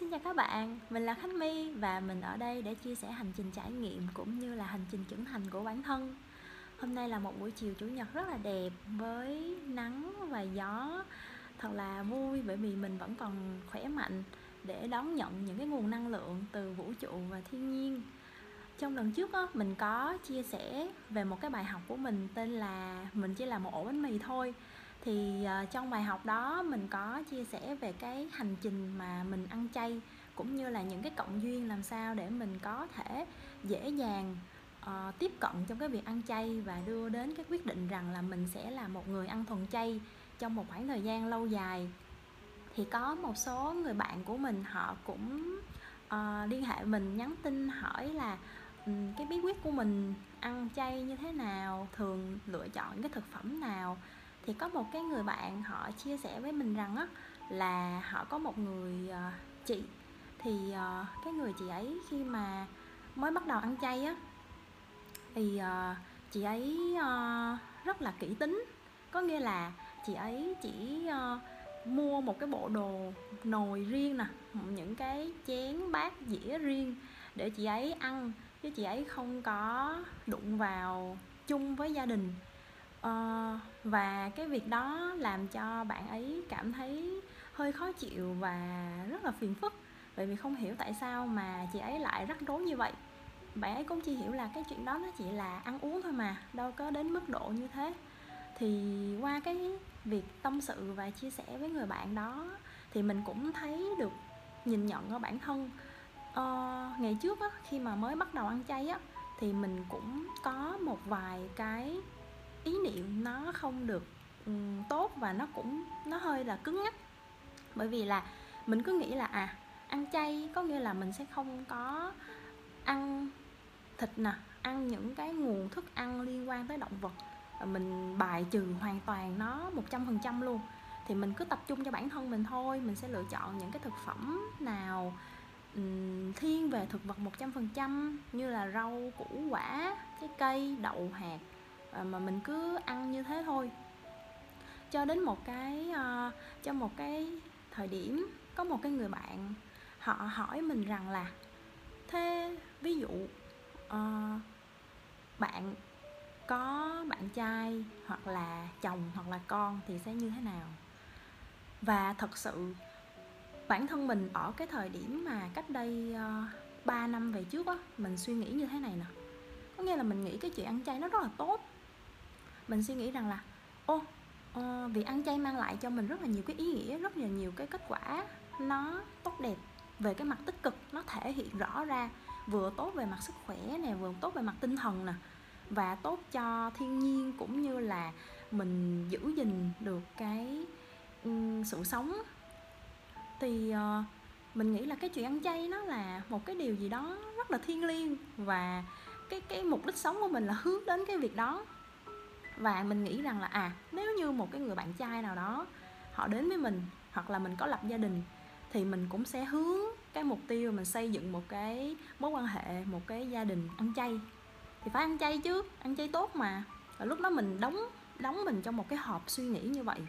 Xin chào các bạn, mình là Khánh My và mình ở đây để chia sẻ hành trình trải nghiệm cũng như là hành trình trưởng thành của bản thân. Hôm nay là một buổi chiều chủ nhật rất là đẹp với nắng và gió thật là vui bởi vì mình vẫn còn khỏe mạnh để đón nhận những cái nguồn năng lượng từ vũ trụ và thiên nhiên. Trong lần trước đó, mình có chia sẻ về một cái bài học của mình tên là mình chỉ là một ổ bánh mì thôi thì uh, trong bài học đó mình có chia sẻ về cái hành trình mà mình ăn chay cũng như là những cái cộng duyên làm sao để mình có thể dễ dàng uh, tiếp cận trong cái việc ăn chay và đưa đến cái quyết định rằng là mình sẽ là một người ăn thuần chay trong một khoảng thời gian lâu dài. Thì có một số người bạn của mình họ cũng uh, liên hệ mình nhắn tin hỏi là um, cái bí quyết của mình ăn chay như thế nào? Thường lựa chọn cái thực phẩm nào? Thì có một cái người bạn họ chia sẻ với mình rằng á là họ có một người uh, chị. Thì uh, cái người chị ấy khi mà mới bắt đầu ăn chay á thì uh, chị ấy uh, rất là kỹ tính. Có nghĩa là chị ấy chỉ uh, mua một cái bộ đồ nồi riêng nè những cái chén bát dĩa riêng để chị ấy ăn chứ chị ấy không có đụng vào chung với gia đình uh, và cái việc đó làm cho bạn ấy cảm thấy hơi khó chịu và rất là phiền phức. Bởi vì không hiểu tại sao mà chị ấy lại rắc rối như vậy. Bạn ấy cũng chỉ hiểu là cái chuyện đó nó chỉ là ăn uống thôi mà đâu có đến mức độ như thế. Thì qua cái việc tâm sự và chia sẻ với người bạn đó thì mình cũng thấy được nhìn nhận ở bản thân. Ờ, ngày trước á, khi mà mới bắt đầu ăn chay á thì mình cũng có một vài cái ý niệm nó không được um, tốt và nó cũng nó hơi là cứng nhắc. Bởi vì là mình cứ nghĩ là à ăn chay có nghĩa là mình sẽ không có ăn thịt nè ăn những cái nguồn thức ăn liên quan tới động vật mình bài trừ hoàn toàn nó một trăm phần trăm luôn. Thì mình cứ tập trung cho bản thân mình thôi mình sẽ lựa chọn những cái thực phẩm nào um, thiên về thực vật một trăm phần trăm như là rau củ quả trái cây đậu hạt và mà mình cứ ăn như thế thôi. Cho đến một cái uh, cho một cái thời điểm có một cái người bạn họ hỏi mình rằng là thế ví dụ uh, bạn có bạn trai hoặc là chồng hoặc là con thì sẽ như thế nào? Và thật sự bản thân mình ở cái thời điểm mà cách đây à, uh, 3 năm về trước á mình suy nghĩ như thế này nè. Có nghĩa là mình nghĩ cái chuyện ăn chay nó rất là tốt mình suy nghĩ rằng là ô uh, việc ăn chay mang lại cho mình rất là nhiều cái ý nghĩa rất là nhiều cái kết quả nó tốt đẹp về cái mặt tích cực nó thể hiện rõ ra vừa tốt về mặt sức khỏe nè vừa tốt về mặt tinh thần nè và tốt cho thiên nhiên cũng như là mình giữ gìn được cái um, sự sống. Thì uh, mình nghĩ là cái chuyện ăn chay nó là một cái điều gì đó rất là thiêng liêng và cái cái mục đích sống của mình là hướng đến cái việc đó và mình nghĩ rằng là à nếu như một cái người bạn trai nào đó họ đến với mình hoặc là mình có lập gia đình thì mình cũng sẽ hướng cái mục tiêu mình xây dựng một cái mối quan hệ một cái gia đình ăn chay. Thì phải ăn chay chứ ăn chay tốt mà. Và lúc đó mình đóng đóng mình trong một cái hộp suy nghĩ như vậy.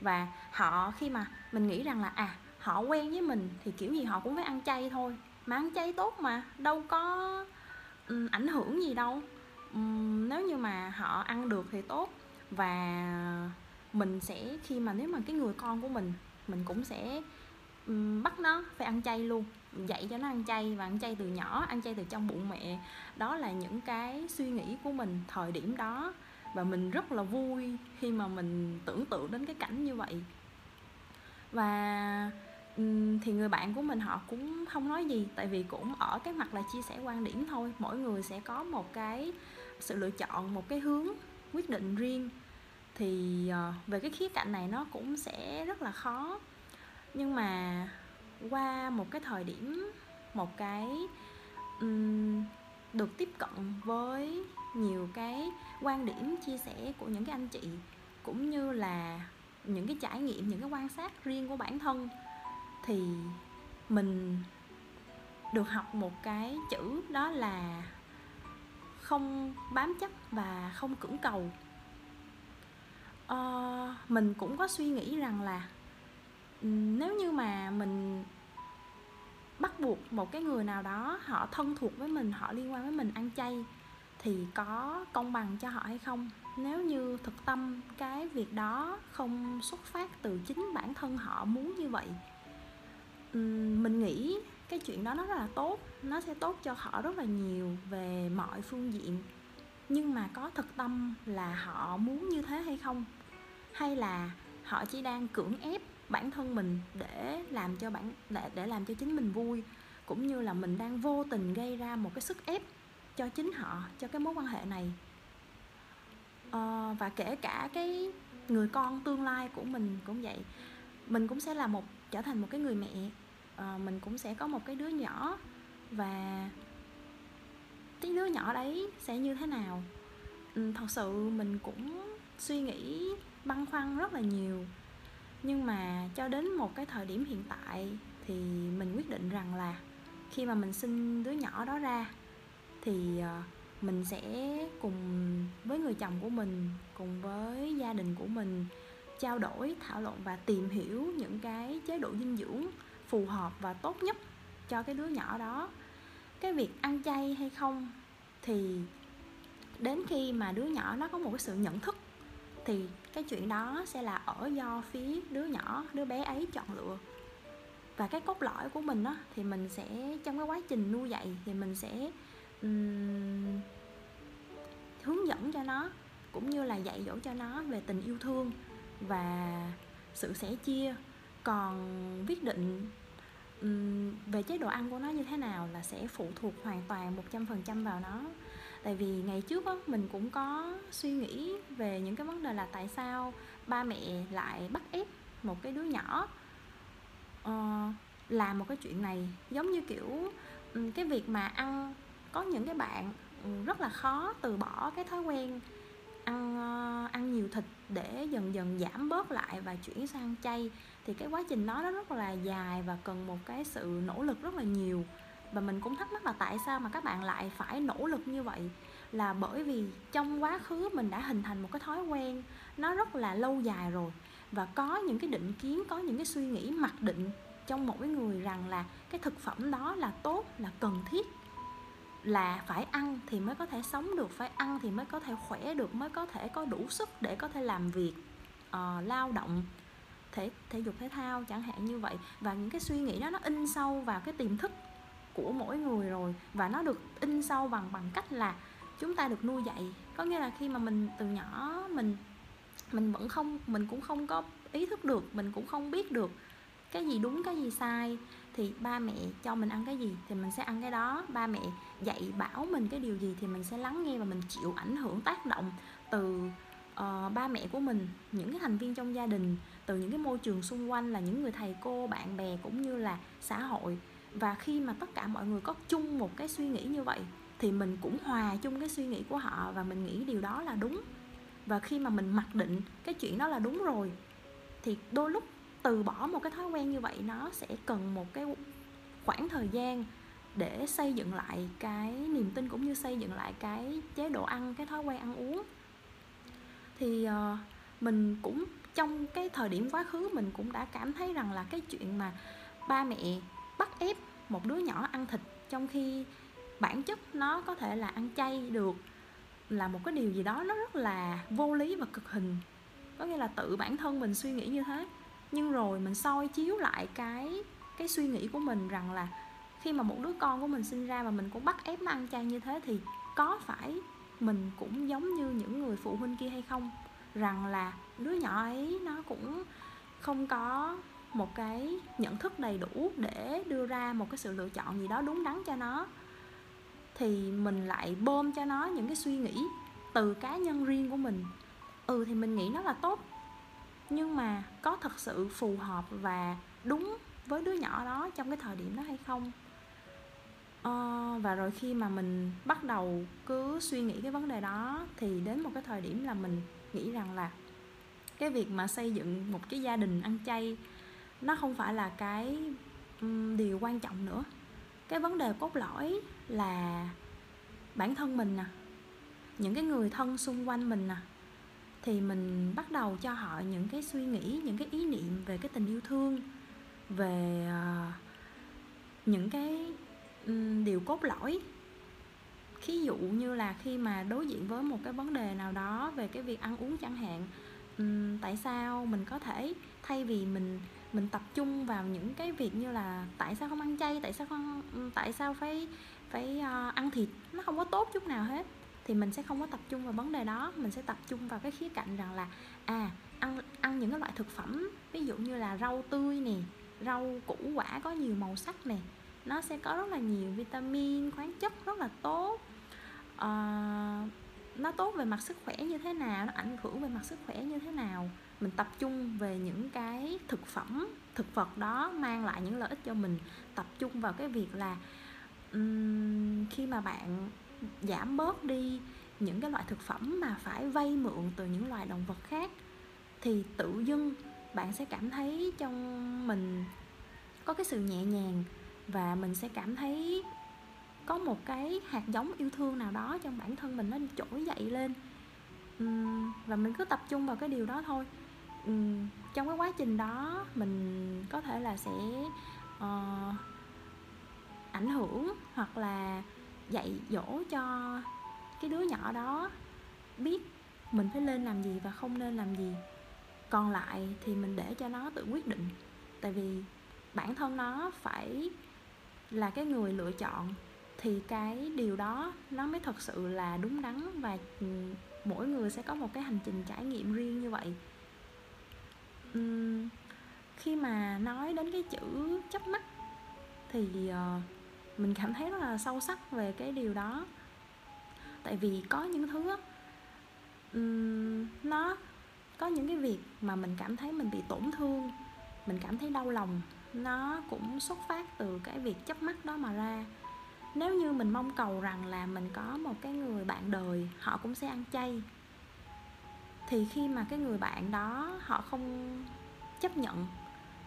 Và họ khi mà mình nghĩ rằng là à họ quen với mình thì kiểu gì họ cũng phải ăn chay thôi. Mà ăn chay tốt mà đâu có um, ảnh hưởng gì đâu um, nếu như mà họ ăn được thì tốt. Và mình sẽ khi mà nếu mà cái người con của mình mình cũng sẽ um, bắt nó phải ăn chay luôn dạy cho nó ăn chay và ăn chay từ nhỏ ăn chay từ trong bụng mẹ. Đó là những cái suy nghĩ của mình thời điểm đó. Và mình rất là vui khi mà mình tưởng tượng đến cái cảnh như vậy. Và thì người bạn của mình họ cũng không nói gì tại vì cũng ở cái mặt là chia sẻ quan điểm thôi. Mỗi người sẽ có một cái sự lựa chọn một cái hướng quyết định riêng. Thì ờ, về cái khía cạnh này nó cũng sẽ rất là khó. Nhưng mà qua một cái thời điểm một cái um, được tiếp cận với nhiều cái quan điểm chia sẻ của những cái anh chị cũng như là những cái trải nghiệm những cái quan sát riêng của bản thân thì mình được học một cái chữ đó là không bám chấp và không cưỡng cầu. Ờ, mình cũng có suy nghĩ rằng là ừ, nếu như mà mình bắt buộc một cái người nào đó họ thân thuộc với mình họ liên quan với mình ăn chay thì có công bằng cho họ hay không? Nếu như thực tâm cái việc đó không xuất phát từ chính bản thân họ muốn như vậy mình nghĩ cái chuyện đó nó rất là tốt. Nó sẽ tốt cho họ rất là nhiều về mọi phương diện. Nhưng mà có thực tâm là họ muốn như thế hay không? Hay là họ chỉ đang cưỡng ép bản thân mình để làm cho bản để, để làm cho chính mình vui? Cũng như là mình đang vô tình gây ra một cái sức ép cho chính họ cho cái mối quan hệ này? À, và kể cả cái người con tương lai của mình cũng vậy mình cũng sẽ là một trở thành một cái người mẹ. À, mình cũng sẽ có một cái đứa nhỏ và cái đứa nhỏ đấy sẽ như thế nào? Ừ, thật sự mình cũng suy nghĩ băn khoăn rất là nhiều. Nhưng mà cho đến một cái thời điểm hiện tại thì mình quyết định rằng là khi mà mình sinh đứa nhỏ đó ra thì ờ, mình sẽ cùng với người chồng của mình cùng với gia đình của mình trao đổi thảo luận và tìm hiểu những cái chế độ dinh dưỡng phù hợp và tốt nhất cho cái đứa nhỏ đó. Cái việc ăn chay hay không thì đến khi mà đứa nhỏ nó có một cái sự nhận thức thì cái chuyện đó sẽ là ở do phía đứa nhỏ đứa bé ấy chọn lựa. Và cái cốt lõi của mình đó thì mình sẽ trong cái quá trình nuôi dạy thì mình sẽ um, hướng dẫn cho nó cũng như là dạy dỗ cho nó về tình yêu thương và sự sẻ chia. Còn quyết định um, về chế độ ăn của nó như thế nào là sẽ phụ thuộc hoàn toàn 100% vào nó. Tại vì ngày trước đó mình cũng có suy nghĩ về những cái vấn đề là tại sao ba mẹ lại bắt ép một cái đứa nhỏ uh, làm một cái chuyện này. Giống như kiểu um, cái việc mà ăn có những cái bạn rất là khó từ bỏ cái thói quen ăn ờ, ăn nhiều thịt để dần dần giảm bớt lại và chuyển sang chay. Thì cái quá trình đó nó rất là dài và cần một cái sự nỗ lực rất là nhiều. Và mình cũng thắc mắc là tại sao mà các bạn lại phải nỗ lực như vậy? Là bởi vì trong quá khứ mình đã hình thành một cái thói quen, nó rất là lâu dài rồi. Và có những cái định kiến, có những cái suy nghĩ mặc định trong mỗi người rằng là cái thực phẩm đó là tốt, là cần thiết là phải ăn thì mới có thể sống được phải ăn thì mới có thể khỏe được mới có thể có đủ sức để có thể làm việc uh, lao động thể thể dục thể thao chẳng hạn như vậy. Và những cái suy nghĩ đó nó in sâu vào cái tiềm thức của mỗi người rồi và nó được in sâu bằng bằng cách là chúng ta được nuôi dạy. Có nghĩa là khi mà mình từ nhỏ mình mình vẫn không mình cũng không có ý thức được mình cũng không biết được cái gì đúng cái gì sai thì ba mẹ cho mình ăn cái gì thì mình sẽ ăn cái đó. Ba mẹ dạy bảo mình cái điều gì thì mình sẽ lắng nghe và mình chịu ảnh hưởng tác động từ uh, ba mẹ của mình những cái thành viên trong gia đình từ những cái môi trường xung quanh là những người thầy cô bạn bè cũng như là xã hội. Và khi mà tất cả mọi người có chung một cái suy nghĩ như vậy thì mình cũng hòa chung cái suy nghĩ của họ và mình nghĩ điều đó là đúng. Và khi mà mình mặc định cái chuyện đó là đúng rồi thì đôi lúc từ bỏ một cái thói quen như vậy nó sẽ cần một cái khoảng thời gian để xây dựng lại cái niềm tin cũng như xây dựng lại cái chế độ ăn cái thói quen ăn uống. Thì uh, mình cũng trong cái thời điểm quá khứ mình cũng đã cảm thấy rằng là cái chuyện mà ba mẹ bắt ép một đứa nhỏ ăn thịt trong khi bản chất nó có thể là ăn chay được là một cái điều gì đó nó rất là vô lý và cực hình. Có nghĩa là tự bản thân mình suy nghĩ như thế nhưng rồi mình soi chiếu lại cái cái suy nghĩ của mình rằng là khi mà một đứa con của mình sinh ra và mình cũng bắt ép nó ăn chay như thế thì có phải mình cũng giống như những người phụ huynh kia hay không? Rằng là đứa nhỏ ấy nó cũng không có một cái nhận thức đầy đủ để đưa ra một cái sự lựa chọn gì đó đúng đắn cho nó. Thì mình lại bơm cho nó những cái suy nghĩ từ cá nhân riêng của mình. Ừ thì mình nghĩ nó là tốt nhưng mà có thật sự phù hợp và đúng với đứa nhỏ đó trong cái thời điểm đó hay không? Ờ, và rồi khi mà mình bắt đầu cứ suy nghĩ cái vấn đề đó thì đến một cái thời điểm là mình nghĩ rằng là cái việc mà xây dựng một cái gia đình ăn chay nó không phải là cái điều quan trọng nữa. Cái vấn đề cốt lõi là bản thân mình nè những cái người thân xung quanh mình nè thì mình bắt đầu cho họ những cái suy nghĩ, những cái ý niệm về cái tình yêu thương, về ờ, những cái điều cốt lõi. Thí dụ như là khi mà đối diện với một cái vấn đề nào đó về cái việc ăn uống chẳng hạn tại sao mình có thể thay vì mình mình tập trung vào những cái việc như là tại sao không ăn chay, tại sao không tại sao phải phải ờ, ăn thịt, nó không có tốt chút nào hết thì mình sẽ không có tập trung vào vấn đề đó. Mình sẽ tập trung vào cái khía cạnh rằng là à ăn ăn những cái loại thực phẩm ví dụ như là rau tươi nè rau củ quả có nhiều màu sắc nè nó sẽ có rất là nhiều vitamin khoáng chất rất là tốt. À, nó tốt về mặt sức khỏe như thế nào nó ảnh hưởng về mặt sức khỏe như thế nào. Mình tập trung về những cái thực phẩm thực vật đó mang lại những lợi ích cho mình. Tập trung vào cái việc là um, khi mà bạn giảm bớt đi những cái loại thực phẩm mà phải vay mượn từ những loài động vật khác thì tự dưng bạn sẽ cảm thấy trong mình có cái sự nhẹ nhàng và mình sẽ cảm thấy có một cái hạt giống yêu thương nào đó trong bản thân mình nó trỗi dậy lên. Và mình cứ tập trung vào cái điều đó thôi. Trong cái quá trình đó mình có thể là sẽ uh, ảnh hưởng hoặc là dạy dỗ cho cái đứa nhỏ đó biết mình phải lên làm gì và không nên làm gì. Còn lại thì mình để cho nó tự quyết định. Tại vì bản thân nó phải là cái người lựa chọn thì cái điều đó nó mới thật sự là đúng đắn và ừ, mỗi người sẽ có một cái hành trình trải nghiệm riêng như vậy. Uhm, khi mà nói đến cái chữ chấp mắt thì uh, mình cảm thấy rất là sâu sắc về cái điều đó. Tại vì có những thứ um, nó có những cái việc mà mình cảm thấy mình bị tổn thương mình cảm thấy đau lòng nó cũng xuất phát từ cái việc chấp mắt đó mà ra. Nếu như mình mong cầu rằng là mình có một cái người bạn đời họ cũng sẽ ăn chay thì khi mà cái người bạn đó họ không chấp nhận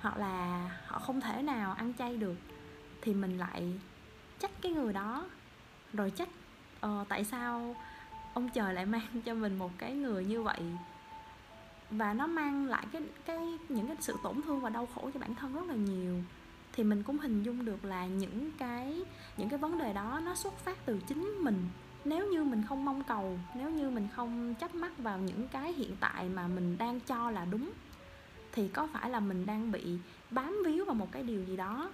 hoặc là họ không thể nào ăn chay được thì mình lại trách cái người đó. Rồi trách uh, tại sao ông trời lại mang cho mình một cái người như vậy? Và nó mang lại cái cái những cái sự tổn thương và đau khổ cho bản thân rất là nhiều. Thì mình cũng hình dung được là những cái những cái vấn đề đó nó xuất phát từ chính mình. Nếu như mình không mong cầu nếu như mình không chấp mắt vào những cái hiện tại mà mình đang cho là đúng thì có phải là mình đang bị bám víu vào một cái điều gì đó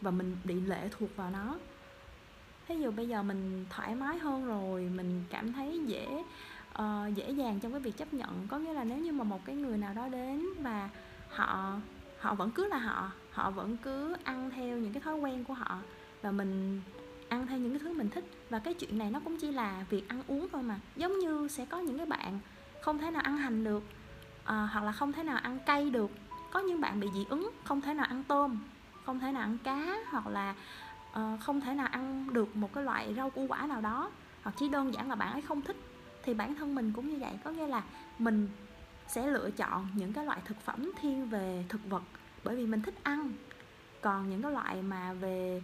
và mình bị lệ thuộc vào nó? Thế dụ bây giờ mình thoải mái hơn rồi mình cảm thấy dễ uh, dễ dàng trong cái việc chấp nhận. Có nghĩa là nếu như mà một cái người nào đó đến và họ họ vẫn cứ là họ họ vẫn cứ ăn theo những cái thói quen của họ và mình ăn theo những cái thứ mình thích. Và cái chuyện này nó cũng chỉ là việc ăn uống thôi mà. Giống như sẽ có những cái bạn không thể nào ăn hành được à, hoặc là không thể nào ăn cay được. Có những bạn bị dị ứng không thể nào ăn tôm không thể nào ăn cá hoặc là uh, không thể nào ăn được một cái loại rau củ quả nào đó hoặc chỉ đơn giản là bạn ấy không thích thì bản thân mình cũng như vậy. Có nghĩa là mình sẽ lựa chọn những cái loại thực phẩm thiên về thực vật bởi vì mình thích ăn. Còn những cái loại mà về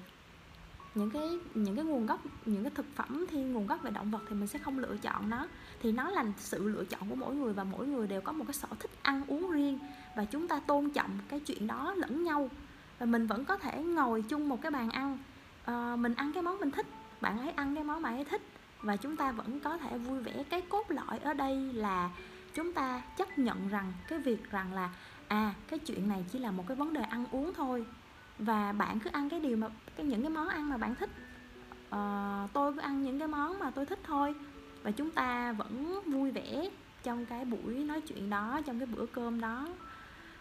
những cái những cái nguồn gốc những cái thực phẩm thiên nguồn gốc về động vật thì mình sẽ không lựa chọn nó. Thì nó là sự lựa chọn của mỗi người và mỗi người đều có một cái sở thích ăn uống riêng. Và chúng ta tôn trọng cái chuyện đó lẫn nhau. Và mình vẫn có thể ngồi chung một cái bàn ăn Ờ, mình ăn cái món mình thích. Bạn ấy ăn cái món bạn ấy thích. Và chúng ta vẫn có thể vui vẻ. Cái cốt lõi ở đây là chúng ta chấp nhận rằng cái việc rằng là à cái chuyện này chỉ là một cái vấn đề ăn uống thôi. Và bạn cứ ăn cái điều mà cái những cái món ăn mà bạn thích. À, tôi cứ ăn những cái món mà tôi thích thôi. Và chúng ta vẫn vui vẻ trong cái buổi nói chuyện đó trong cái bữa cơm đó.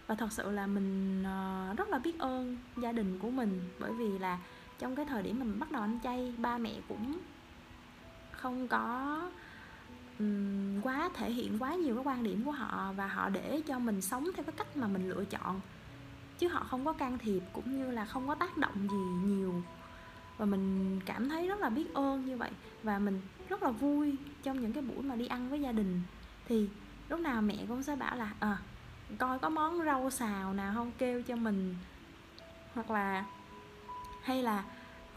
Và thật sự là mình ờ, rất là biết ơn gia đình của mình. Bởi vì là trong cái thời điểm mình bắt đầu ăn chay ba mẹ cũng không có um, quá thể hiện quá nhiều cái quan điểm của họ và họ để cho mình sống theo cái cách mà mình lựa chọn. Chứ họ không có can thiệp cũng như là không có tác động gì nhiều. Và mình cảm thấy rất là biết ơn như vậy và mình rất là vui trong những cái buổi mà đi ăn với gia đình. Thì lúc nào mẹ cũng sẽ bảo là à, coi có món rau xào nào không kêu cho mình. Hoặc là hay là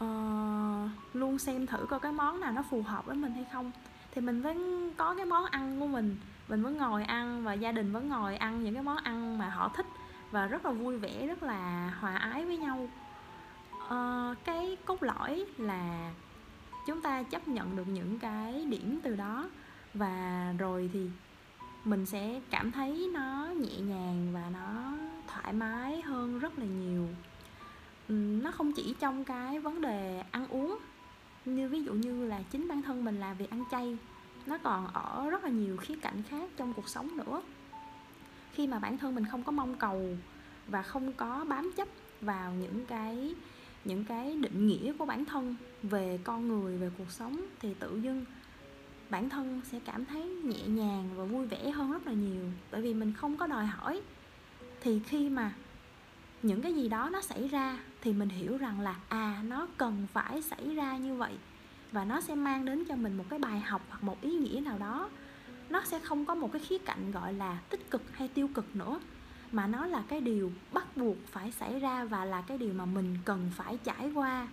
uh, luôn xem thử coi cái món nào nó phù hợp với mình hay không? Thì mình vẫn có cái món ăn của mình mình vẫn ngồi ăn và gia đình vẫn ngồi ăn những cái món ăn mà họ thích và rất là vui vẻ rất là hòa ái với nhau. Uh, cái cốt lõi là chúng ta chấp nhận được những cái điểm từ đó và rồi thì mình sẽ cảm thấy nó nhẹ nhàng và nó thoải mái hơn rất là nhiều. Ừ, nó không chỉ trong cái vấn đề ăn uống, như ví dụ như là chính bản thân mình làm việc ăn chay, nó còn ở rất là nhiều khía cạnh khác trong cuộc sống nữa. Khi mà bản thân mình không có mong cầu và không có bám chấp vào những cái những cái định nghĩa của bản thân về con người, về cuộc sống, thì tự dưng bản thân sẽ cảm thấy nhẹ nhàng và vui vẻ hơn rất là nhiều. Bởi vì mình không có đòi hỏi, thì khi mà những cái gì đó nó xảy ra thì mình hiểu rằng là à nó cần phải xảy ra như vậy. Và nó sẽ mang đến cho mình một cái bài học hoặc một ý nghĩa nào đó. Nó sẽ không có một cái khía cạnh gọi là tích cực hay tiêu cực nữa mà nó là cái điều bắt buộc phải xảy ra và là cái điều mà mình cần phải trải qua.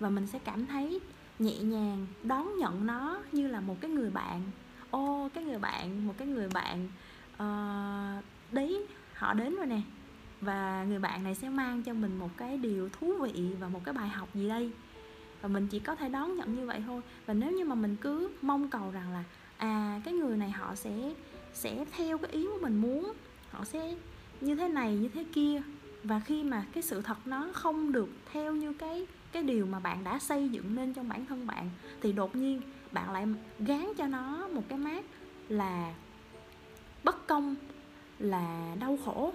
Và mình sẽ cảm thấy nhẹ nhàng đón nhận nó như là một cái người bạn. Ô cái người bạn một cái người bạn uh, đấy họ đến rồi nè và người bạn này sẽ mang cho mình một cái điều thú vị và một cái bài học gì đây? Và mình chỉ có thể đón nhận như vậy thôi. Và nếu như mà mình cứ mong cầu rằng là à cái người này họ sẽ sẽ theo cái ý của mình muốn, họ sẽ như thế này, như thế kia, và khi mà cái sự thật nó không được theo như cái cái điều mà bạn đã xây dựng nên trong bản thân bạn, thì đột nhiên bạn lại gán cho nó một cái mát là bất công, là đau khổ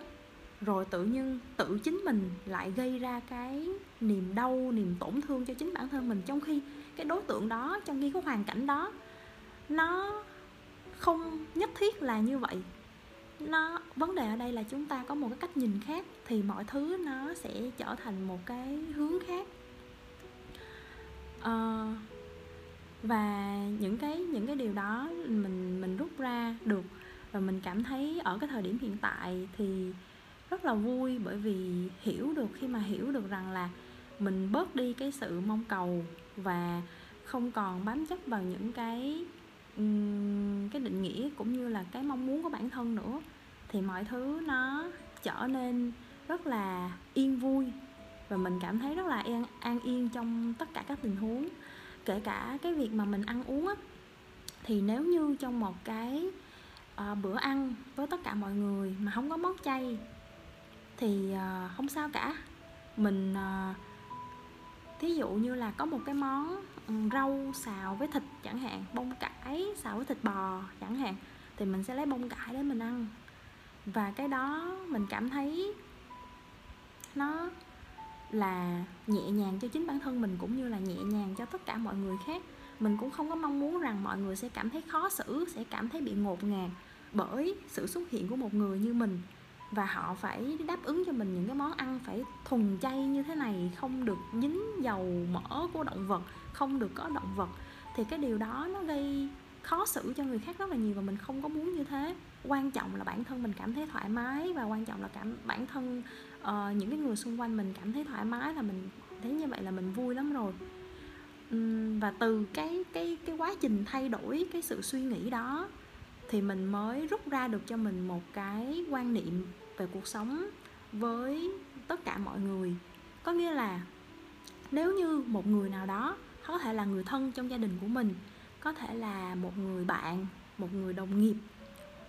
rồi tự nhiên tự chính mình lại gây ra cái niềm đau niềm tổn thương cho chính bản thân mình trong khi cái đối tượng đó trong khi cái hoàn cảnh đó nó không nhất thiết là như vậy. Nó vấn đề ở đây là chúng ta có một cái cách nhìn khác thì mọi thứ nó sẽ trở thành một cái hướng khác. À, và những cái những cái điều đó mình mình rút ra được và mình cảm thấy ở cái thời điểm hiện tại thì rất là vui bởi vì hiểu được khi mà hiểu được rằng là mình bớt đi cái sự mong cầu và không còn bám chấp vào những cái cái định nghĩa cũng như là cái mong muốn của bản thân nữa thì mọi thứ nó trở nên rất là yên vui và mình cảm thấy rất là an, an yên trong tất cả các tình huống. Kể cả cái việc mà mình ăn uống á thì nếu như trong một cái uh, bữa ăn với tất cả mọi người mà không có món chay thì uh, không sao cả. Mình uh, thí dụ như là có một cái món ừ, rau xào với thịt chẳng hạn bông cải xào với thịt bò chẳng hạn thì mình sẽ lấy bông cải để mình ăn. Và cái đó mình cảm thấy nó là nhẹ nhàng cho chính bản thân mình cũng như là nhẹ nhàng cho tất cả mọi người khác. Mình cũng không có mong muốn rằng mọi người sẽ cảm thấy khó xử sẽ cảm thấy bị ngột ngạt bởi sự xuất hiện của một người như mình và họ phải đáp ứng cho mình những cái món ăn phải thuần chay như thế này không được dính dầu mỡ của động vật không được có động vật. Thì cái điều đó nó gây khó xử cho người khác rất là nhiều và mình không có muốn như thế. Quan trọng là bản thân mình cảm thấy thoải mái và quan trọng là cảm bản thân uh, những cái người xung quanh mình cảm thấy thoải mái là mình thấy như vậy là mình vui lắm rồi. Uhm, và từ cái cái cái quá trình thay đổi cái sự suy nghĩ đó thì mình mới rút ra được cho mình một cái quan niệm về cuộc sống với tất cả mọi người. Có nghĩa là nếu như một người nào đó có thể là người thân trong gia đình của mình, có thể là một người bạn, một người đồng nghiệp,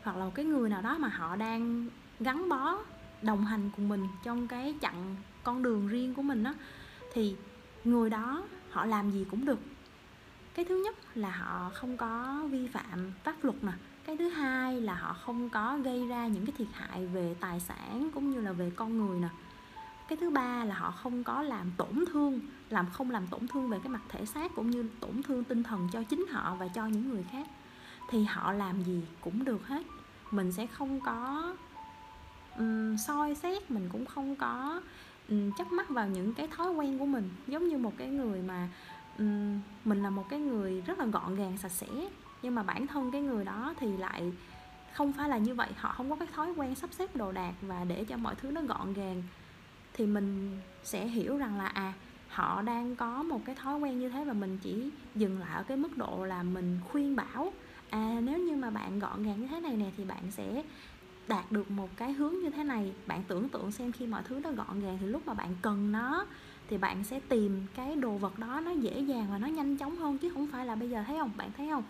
hoặc là một cái người nào đó mà họ đang gắn bó, đồng hành cùng mình trong cái chặng con đường riêng của mình đó thì người đó họ làm gì cũng được. Cái thứ nhất là họ không có vi phạm pháp luật nè cái thứ hai là họ không có gây ra những cái thiệt hại về tài sản cũng như là về con người nè. Cái thứ ba là họ không có làm tổn thương làm không làm tổn thương về cái mặt thể xác cũng như tổn thương tinh thần cho chính họ và cho những người khác. Thì họ làm gì cũng được hết. Mình sẽ không có um, soi xét mình cũng không có um, chấp mắt vào những cái thói quen của mình. Giống như một cái người mà um, mình là một cái người rất là gọn gàng sạch sẽ nhưng mà bản thân cái người đó thì lại không phải là như vậy. Họ không có cái thói quen sắp xếp đồ đạc và để cho mọi thứ nó gọn gàng. Thì mình sẽ hiểu rằng là à họ đang có một cái thói quen như thế và mình chỉ dừng lại ở cái mức độ là mình khuyên bảo à nếu như mà bạn gọn gàng như thế này nè thì bạn sẽ đạt được một cái hướng như thế này. Bạn tưởng tượng xem khi mọi thứ nó gọn gàng thì lúc mà bạn cần nó thì bạn sẽ tìm cái đồ vật đó nó dễ dàng và nó nhanh chóng hơn, chứ không phải là bây giờ, thấy không? Bạn thấy không?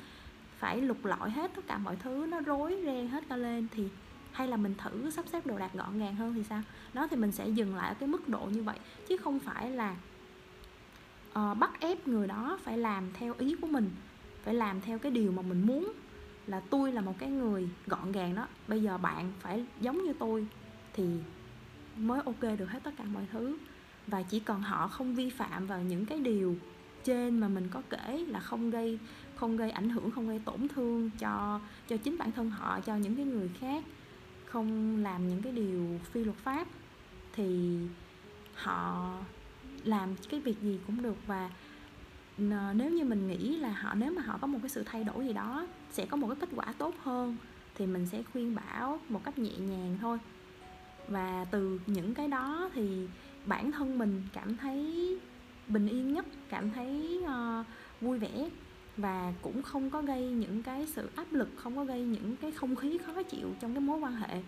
Phải lục lọi hết tất cả mọi thứ nó rối ren hết cả lên thì hay là mình thử sắp xếp đồ đạc gọn gàng hơn thì sao? Đó thì mình sẽ dừng lại ở cái mức độ như vậy chứ không phải là uh, bắt ép người đó phải làm theo ý của mình phải làm theo cái điều mà mình muốn. Là tôi là một cái người gọn gàng đó bây giờ bạn phải giống như tôi thì mới ok được hết tất cả mọi thứ. Và chỉ cần họ không vi phạm vào những cái điều trên mà mình có kể là không gây không gây ảnh hưởng không gây tổn thương cho cho chính bản thân họ cho những cái người khác không làm những cái điều phi luật pháp thì họ làm cái việc gì cũng được. Và nếu như mình nghĩ là họ nếu mà họ có một cái sự thay đổi gì đó sẽ có một cái kết quả tốt hơn thì mình sẽ khuyên bảo một cách nhẹ nhàng thôi. Và từ những cái đó thì bản thân mình cảm thấy bình yên nhất cảm thấy uh, vui vẻ và cũng không có gây những cái sự áp lực, không có gây những cái không khí khó chịu trong cái mối quan hệ.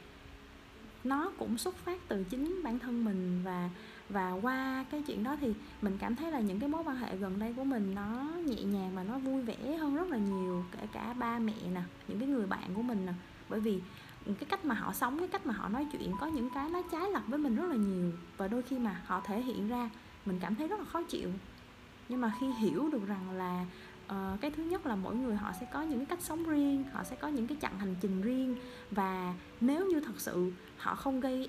Nó cũng xuất phát từ chính bản thân mình và và qua cái chuyện đó thì mình cảm thấy là những cái mối quan hệ gần đây của mình nó nhẹ nhàng và nó vui vẻ hơn rất là nhiều, kể cả ba mẹ nè, những cái người bạn của mình nè. Bởi vì cái cách mà họ sống, cái cách mà họ nói chuyện có những cái nó trái lập với mình rất là nhiều và đôi khi mà họ thể hiện ra, mình cảm thấy rất là khó chịu. Nhưng mà khi hiểu được rằng là uh, cái thứ nhất là mỗi người họ sẽ có những cái cách sống riêng họ sẽ có những cái chặng hành trình riêng. Và nếu như thật sự họ không gây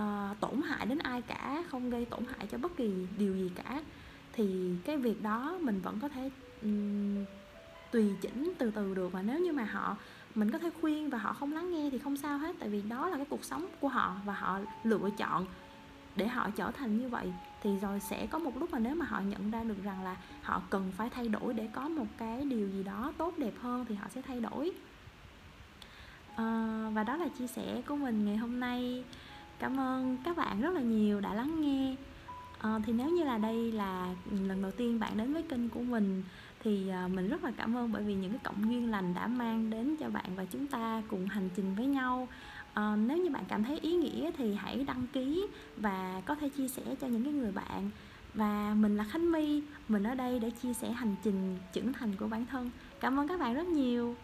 uh, tổn hại đến ai cả không gây tổn hại cho bất kỳ điều gì cả thì cái việc đó mình vẫn có thể um, tùy chỉnh từ từ được. Và nếu như mà họ mình có thể khuyên và họ không lắng nghe thì không sao hết tại vì đó là cái cuộc sống của họ và họ lựa chọn để họ trở thành như vậy thì rồi sẽ có một lúc mà nếu mà họ nhận ra được rằng là họ cần phải thay đổi để có một cái điều gì đó tốt đẹp hơn thì họ sẽ thay đổi. À, và đó là chia sẻ của mình ngày hôm nay. Cảm ơn các bạn rất là nhiều đã lắng nghe. À, thì nếu như là đây là lần đầu tiên bạn đến với kênh của mình thì ờ, mình rất là cảm ơn bởi vì những cái cộng duyên lành đã mang đến cho bạn và chúng ta cùng hành trình với nhau à, nếu như bạn cảm thấy ý nghĩa thì hãy đăng ký và có thể chia sẻ cho những cái người bạn. Và mình là khánh my mình ở đây để chia sẻ hành trình trưởng thành của bản thân. Cảm ơn các bạn rất nhiều.